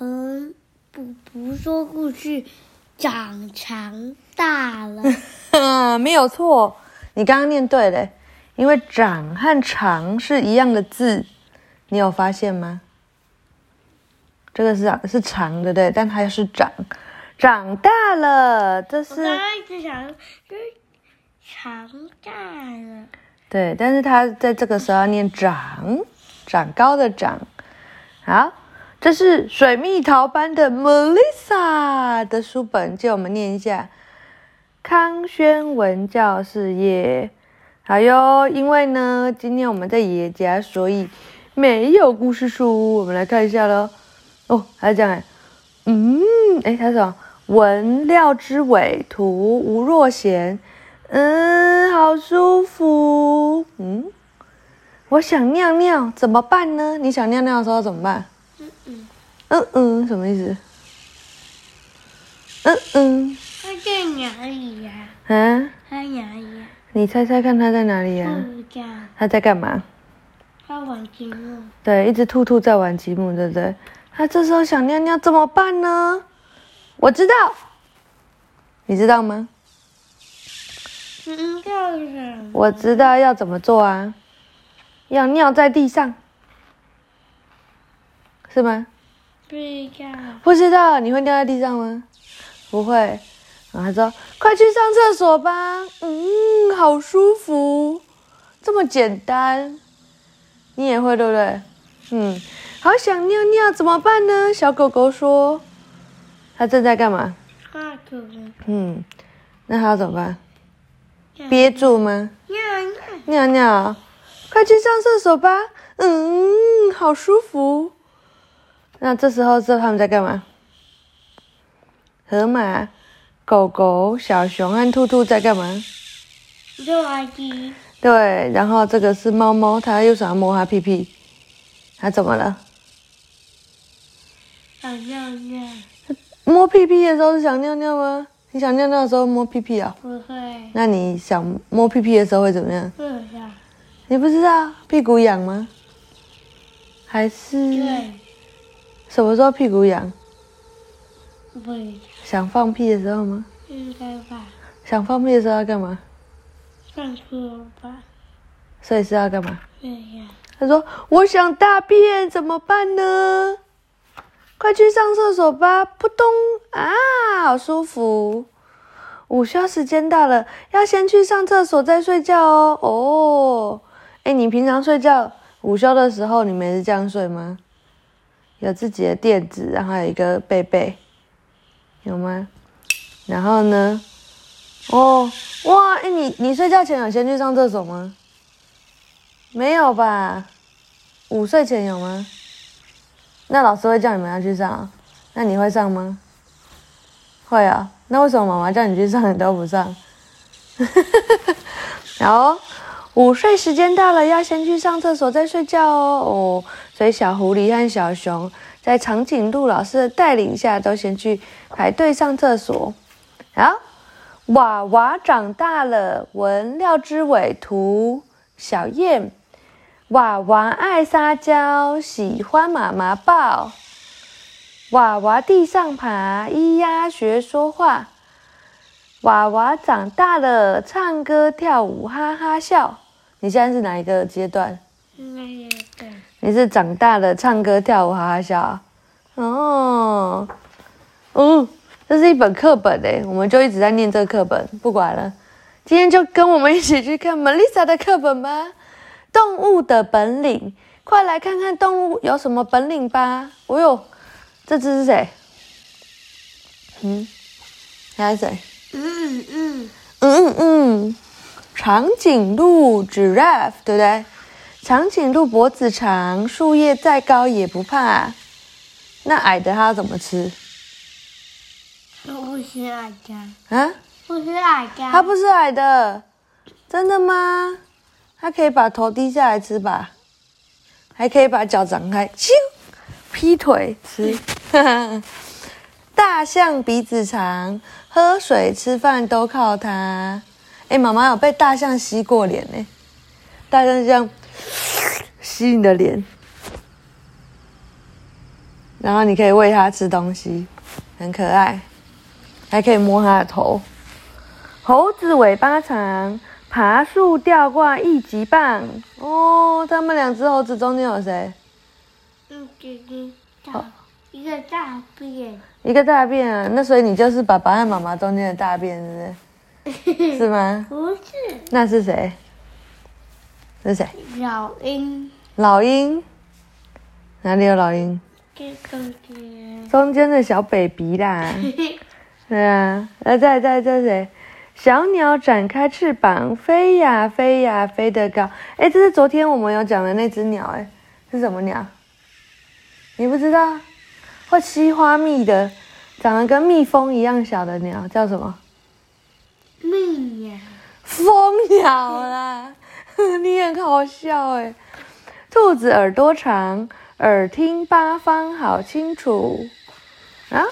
和不不说故事长长大了。没有错，你刚刚念对了，因为长和长是一样的字，你有发现吗？这个是长是长的，对，但它是长，长大了，这我是刚刚一直想，就是长大了。对，但是它在这个时候要念长，长高的长。好，这是水蜜桃班的 Melissa 的书本，借我们念一下。康轩文教事业，好哟。因为呢，今天我们在爷爷家，所以没有故事书。我们来看一下喽。哦，还这样哎，嗯，哎，他说文廖之伟，图吴若贤。嗯，好舒服。嗯，我想尿尿，怎么办呢？你想尿尿的时候怎么办？嗯嗯，什么意思？嗯嗯，他在哪里呀、啊，他在哪里呀、你猜猜看他在哪里呀、不知道。他在干嘛？他玩积木。对，一只兔兔在玩积木，对不对？他这时候想尿尿怎么办呢？我知道，你知道吗？我知道要怎么做啊，要尿在地上，是吗？不知道。不知道，你会尿在地上吗？不会。然后他说：“快去上厕所吧。”嗯，好舒服，这么简单，你也会对不对？嗯，好想尿尿，怎么办呢？小狗狗说：“它正在干嘛画图。？”嗯，那它要怎么办？憋住吗？尿尿。尿尿，快去上厕所吧。嗯，好舒服。那这时候，知道他们在干嘛？河马、狗狗、小熊和兔兔在干嘛？做垃圾。对，然后这个是猫猫，它又想要摸它屁屁，它怎么了？想尿尿。摸屁屁的时候是想尿尿吗？你想尿尿的时候摸屁屁啊？不会。那你想摸屁屁的时候会怎么样？不知道。你不知道屁股痒吗？还是对。什么时候屁股痒？不。想放屁的时候吗？应该吧。想放屁的时候要干嘛？上课吧。所以是要干嘛？对呀。他说：“我想大便，怎么办呢？快去上厕所吧！”扑通啊，好舒服。午休时间到了，要先去上厕所再睡觉哦。哦，哎，你平常睡觉午休的时候，你们也是这样睡吗？有自己的垫子，然后有一个被被，有吗？然后呢？哦，哇，哎，你你睡觉前有先去上厕所吗？没有吧？午睡前有吗？那老师会叫你们要去上，那你会上吗？会啊。那为什么妈妈叫你去上，你都不上？然后午睡时间到了，要先去上厕所再睡觉哦。哦，所以小狐狸和小熊在长颈鹿老师的带领下，都先去排队上厕所。好，娃娃长大了，文廖之伟图小燕。娃娃爱撒娇，喜欢妈妈抱。娃娃地上爬，咿呀学说话。娃娃长大了，唱歌跳舞哈哈笑。你现在是哪一个阶段？你是长大了，唱歌跳舞哈哈笑啊。哦，嗯，这是一本课本诶，我们就一直在念这个课本，不管了。今天就跟我们一起去看 Melissa 的课本吧。动物的本领，快来看看动物有什么本领吧！哦呦，这只是谁？嗯，还是谁？嗯嗯。嗯嗯嗯，长颈鹿 （giraffe） 对不对？长颈鹿脖子长，树叶再高也不怕。那矮的它要怎么吃？我不是矮的，啊？不是矮的。它不是矮的，真的吗？它可以把头低下来吃吧，还可以把脚张开，咻，劈腿吃。大象鼻子长，喝水吃饭都靠它。哎，妈妈有被大象吸过脸呢，大象这样吸你的脸，然后你可以喂它吃东西，很可爱，还可以摸它的头。猴子尾巴长，爬树吊挂一级棒。哦，他们两只猴子中间有谁？一个大便，一个大便啊，那所以你就是爸爸和妈妈中间的大便，是不是？是吗？不是那是谁？是谁？老鹰，老鹰？哪里有老鹰？中间，中间的小 baby 啦。对啊，来再再这是谁？小鸟展开翅膀，飞呀飞呀飞得高。哎，这是昨天我们有讲的那只鸟，哎，是什么鸟？你不知道？会吸花蜜的，长得跟蜜蜂一样小的鸟叫什么？蜜呀，蜂鸟啦，你很好笑哎。兔子耳朵长，耳听八方好清楚啊。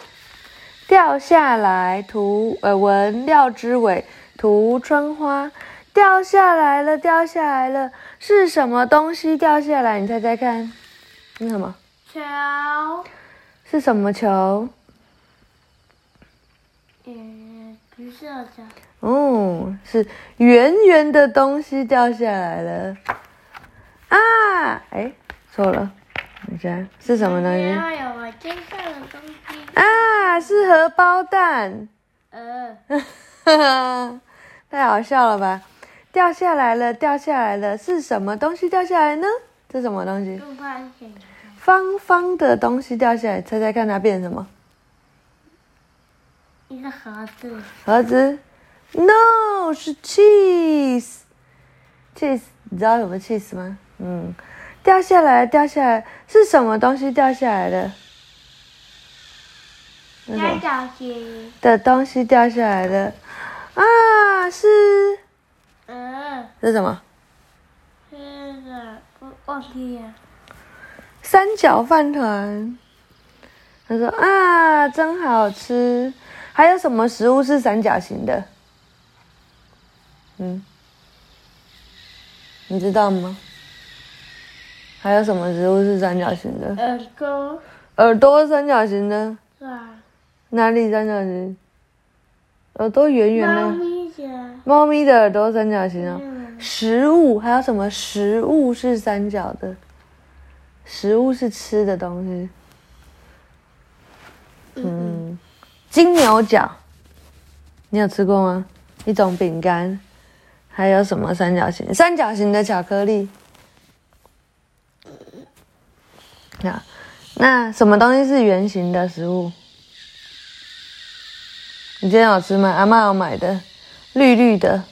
掉下来，图呃闻料之尾，图春花。掉下来了，掉下来了，是什么东西掉下来？你猜猜看，是什么？球，是什么球？嗯，橘色的，哦，是圆圆的东西掉下来了。啊，哎，错了，等一下，是什么东西？然后有我身上的东西，啊，是荷包蛋。呃，太好笑了吧！掉下来了，掉下来了，是什么东西掉下来呢？这什么东西？方方的东西掉下来，猜猜看它变成什么？一个盒子，盒子？No，是 cheese。cheese，你知道什么 cheese 吗？嗯，掉下来，掉下来，是什么东西掉下来的？三角形，的东西掉下来的？啊，是嗯，是什么？是的，我忘记了，三角饭团。他说啊，真好吃。还有什么食物是三角形的？嗯，你知道吗？还有什么植物是三角形的？耳朵，耳朵三角形的，是啊？哪里三角形？耳朵圆圆猫的，咪的，猫咪的耳朵三角形哦。嗯，食物还有什么食物是三角的？食物是吃的东西。嗯，金牛角，你有吃过吗？一种饼干，还有什么三角形？三角形的巧克力。啊，那什么东西是圆形的食物？你今天有吃吗？阿妈有买的，绿绿的。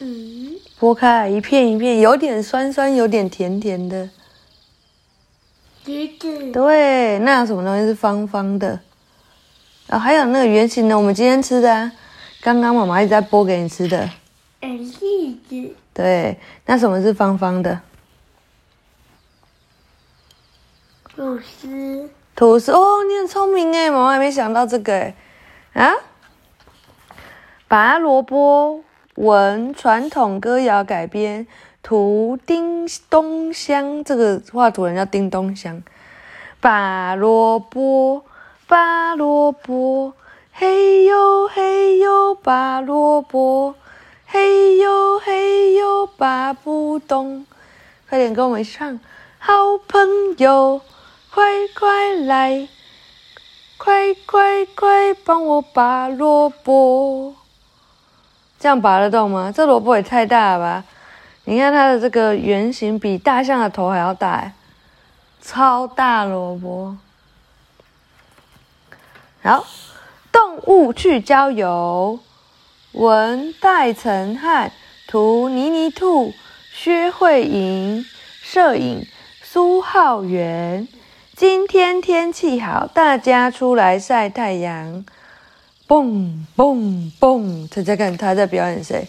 嗯，剥开来一片一片，有点酸酸，有点甜甜的。橘子，对，那有什么东西是方方的？哦，还有那个圆形的，我们今天吃的、啊，刚刚妈妈一直在剥给你吃的。呃，栗子，对，那什么是方方的？吐司，吐司哦，你很聪明哎，妈妈还没想到这个哎。啊，拔萝卜，文传统歌谣改编，图叮咚香，这个画图人叫叮咚香。拔萝卜，拔萝卜，嘿呦嘿呦拔萝卜，嘿呦嘿呦拔不动。快点跟我们一起唱，好朋友，快快来，快快快帮我拔萝卜。这样拔得动吗？这萝卜也太大了吧！你看它的这个圆形比大象的头还要大，超大萝卜。好，动物去郊游，文戴成汉，图妮妮兔，薛慧莹，摄影苏浩源。今天天气好，大家出来晒太阳。蹦蹦蹦，猜猜看他在表演谁？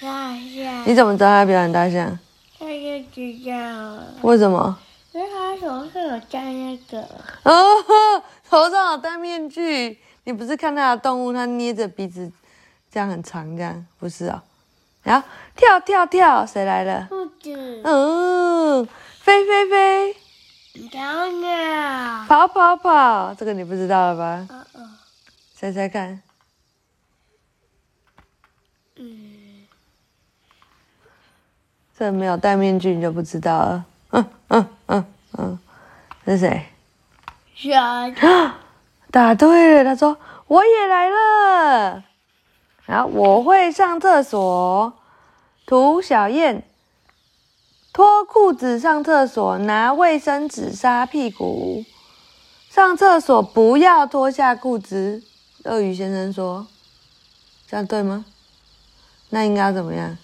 大象，你怎么知道他表演大象？他就知道，为什么？因为他手上有戴那个，哦，头上有戴面具。你不是看他的动物，他捏着鼻子，这样很长，这样不是哦？然后跳跳跳，谁来了？兔子，嗯，飞飞飞，小鸟。跑跑跑，这个你不知道了吧？嗯嗯猜猜看，嗯，这没有戴面具你就不知道了。嗯嗯嗯嗯，是谁？小鸟。答对了，他说我也来了。然后我会上厕所，涂小燕，脱裤子上厕所，拿卫生纸擦屁股。上厕所不要脱下裤子，鳄鱼先生说，这样对吗？那应该要怎么样？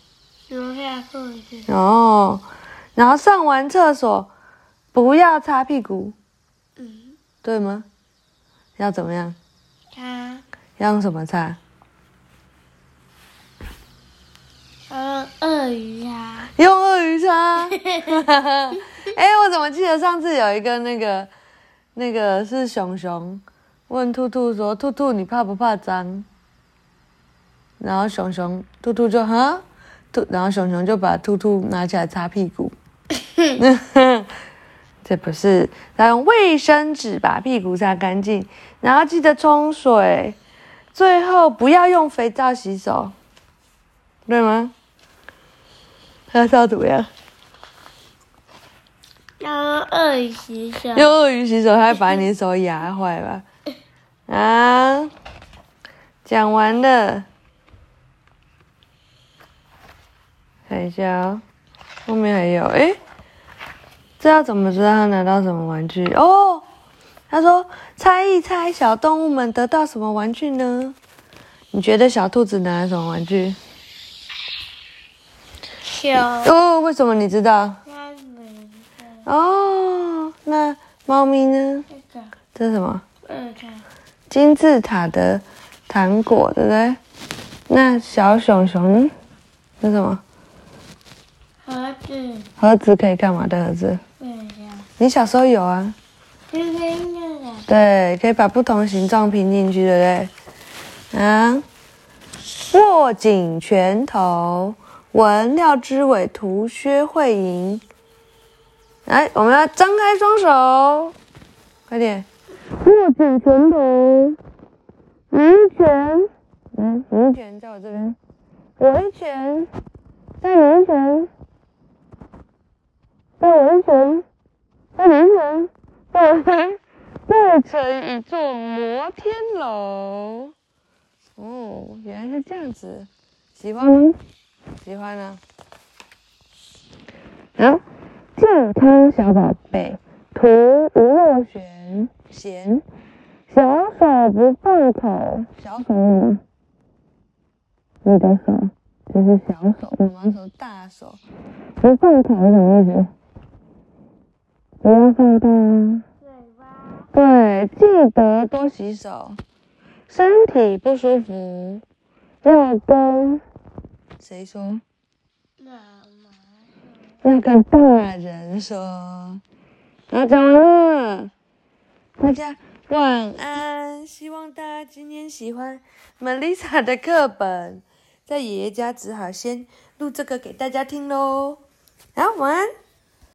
脱下裤子。哦，然后上完厕所不要擦屁股，嗯，对吗？要怎么样？擦要用什么擦？要用鳄鱼啊。用鳄鱼擦。哎、我怎么记得上次有一个那个那个是熊熊问兔兔说：“兔兔，你怕不怕脏？”然后熊熊兔兔就哈兔，然后熊熊就把兔兔拿起来擦屁股。这不是，要用卫生纸把屁股擦干净，然后记得冲水，最后不要用肥皂洗手，对吗？那是要怎么样？要用鳄鱼洗手。用鳄鱼洗手，它会把你手压坏吧？啊，讲完了，看一下哦，后面还有，诶，这要怎么知道他拿到什么玩具？哦，他说猜一猜小动物们得到什么玩具呢？你觉得小兔子拿了什么玩具？小。哦，为什么你知道？哦，那猫咪呢？这个这是什么？金字塔的糖果，对不对？那小熊熊呢？是什么？盒子。盒子可以干嘛的盒子？你小时候有啊？对，可以把不同形状拼进去，对不对？啊，握紧拳头，闻廖之伟图薛慧莹。来，我们要张开双手，快点，握紧拳头，一拳，嗯，你一拳在我这边，我一拳，再你一拳，再我一拳，再你一拳，再我一拳。构成一座摩天楼。哦，原来是这样子，喜欢吗？喜欢啊。好，健康小宝贝，图吴若璇贤，小手不放口，小手是什么？你的手就是小手，我们手大手，不放口什么意思？不要放大啊。嘴巴。对，记得多洗手。身体不舒服要跟谁说？妈妈。要跟大人说。好，讲完了，大家晚安。希望大家今天喜欢 Melissa 的课本，在爷爷家只好先录这个给大家听喽。好，晚安。